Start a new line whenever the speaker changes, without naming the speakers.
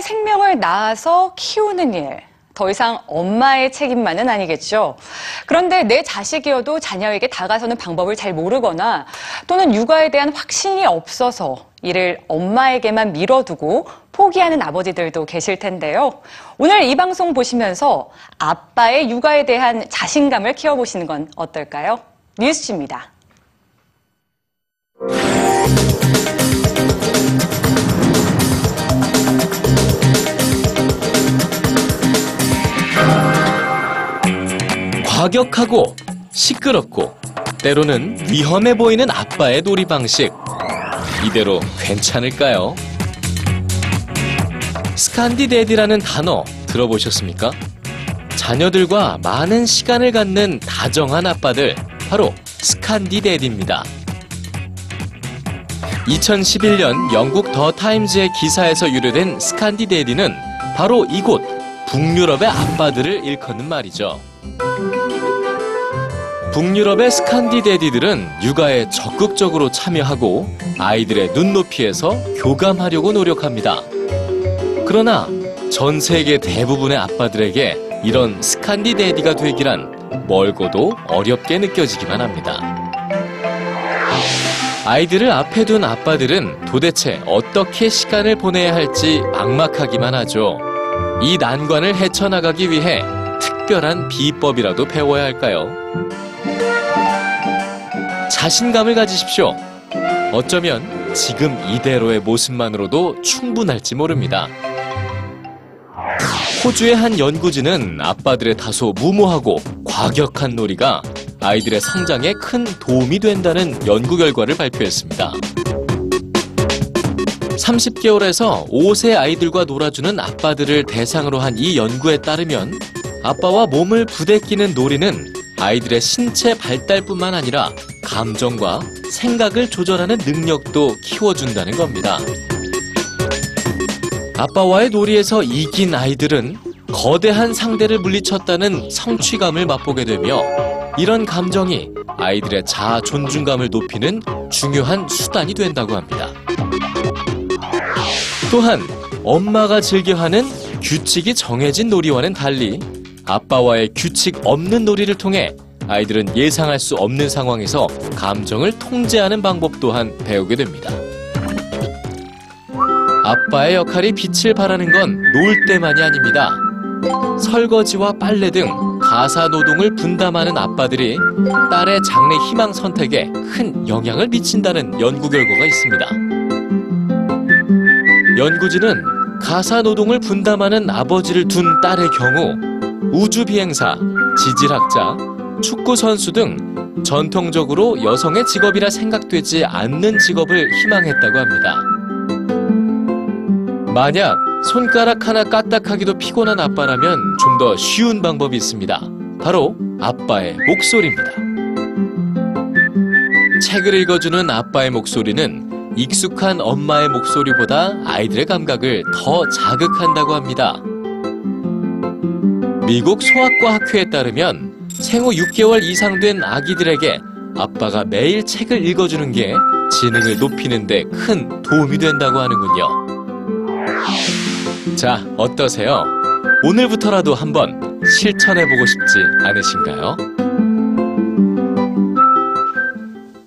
자녀를 낳아서 키우는 일. 더 이상 엄마의 책임만은 아니겠죠. 그런데 내 자식이어도 자녀에게 다가서는 방법을 잘 모르거나 또는 육아에 대한 확신이 없어서 이를 엄마에게만 밀어두고 포기하는 아버지들도 계실 텐데요. 오늘 이 방송 보시면서 아빠의 육아에 대한 자신감을 키워보시는 건 어떨까요? 뉴스입니다.
과격하고 시끄럽고 때로는 위험해 보이는 아빠의 놀이 방식. 이대로 괜찮을까요? 스칸디데디라는 단어 들어보셨습니까? 자녀들과 많은 시간을 갖는 다정한 아빠들, 바로 스칸디데디입니다. 2011년 영국 더 타임즈의 기사에서 유래된 스칸디데디는 바로 이곳 북유럽의 아빠들을 일컫는 말이죠. 북유럽의 스칸디데디들은 육아에 적극적으로 참여하고 아이들의 눈높이에서 교감하려고 노력합니다. 그러나 전 세계 대부분의 아빠들에게 이런 스칸디데디가 되기란 멀고도 어렵게 느껴지기만 합니다. 아이들을 앞에 둔 아빠들은 도대체 어떻게 시간을 보내야 할지 막막하기만 하죠. 이 난관을 헤쳐나가기 위해 특별한 비법이라도 배워야 할까요? 자신감을 가지십시오. 어쩌면 지금 이대로의 모습만으로도 충분할지 모릅니다. 호주의 한 연구진은 아빠들의 다소 무모하고 과격한 놀이가 아이들의 성장에 큰 도움이 된다는 연구 결과를 발표했습니다. 30개월에서 5세 아이들과 놀아주는 아빠들을 대상으로 한 이 연구에 따르면 아빠와 몸을 부대끼는 놀이는 아이들의 신체 발달뿐만 아니라 감정과 생각을 조절하는 능력도 키워준다는 겁니다. 아빠와의 놀이에서 이긴 아이들은 거대한 상대를 물리쳤다는 성취감을 맛보게 되며 이런 감정이 아이들의 자아 존중감을 높이는 중요한 수단이 된다고 합니다. 또한 엄마가 즐겨하는 규칙이 정해진 놀이와는 달리 아빠와의 규칙 없는 놀이를 통해 아이들은 예상할 수 없는 상황에서 감정을 통제하는 방법 또한 배우게 됩니다. 아빠의 역할이 빛을 발하는 건 놀 때만이 아닙니다. 설거지와 빨래 등 가사 노동을 분담하는 아빠들이 딸의 장래 희망 선택에 큰 영향을 미친다는 연구 결과가 있습니다. 연구진은 가사 노동을 분담하는 아버지를 둔 딸의 경우 우주 비행사, 지질학자, 축구 선수 등 전통적으로 여성의 직업이라 생각되지 않는 직업을 희망했다고 합니다. 만약 손가락 하나 까딱하기도 피곤한 아빠라면 좀 더 쉬운 방법이 있습니다. 바로 아빠의 목소리입니다. 책을 읽어주는 아빠의 목소리는 익숙한 엄마의 목소리보다 아이들의 감각을 더 자극한다고 합니다. 미국 소아과 학회에 따르면 생후 6개월 이상 된 아기들에게 아빠가 매일 책을 읽어주는 게 지능을 높이는 데 큰 도움이 된다고 하는군요. 자, 어떠세요? 오늘부터라도 한번 실천해보고 싶지 않으신가요?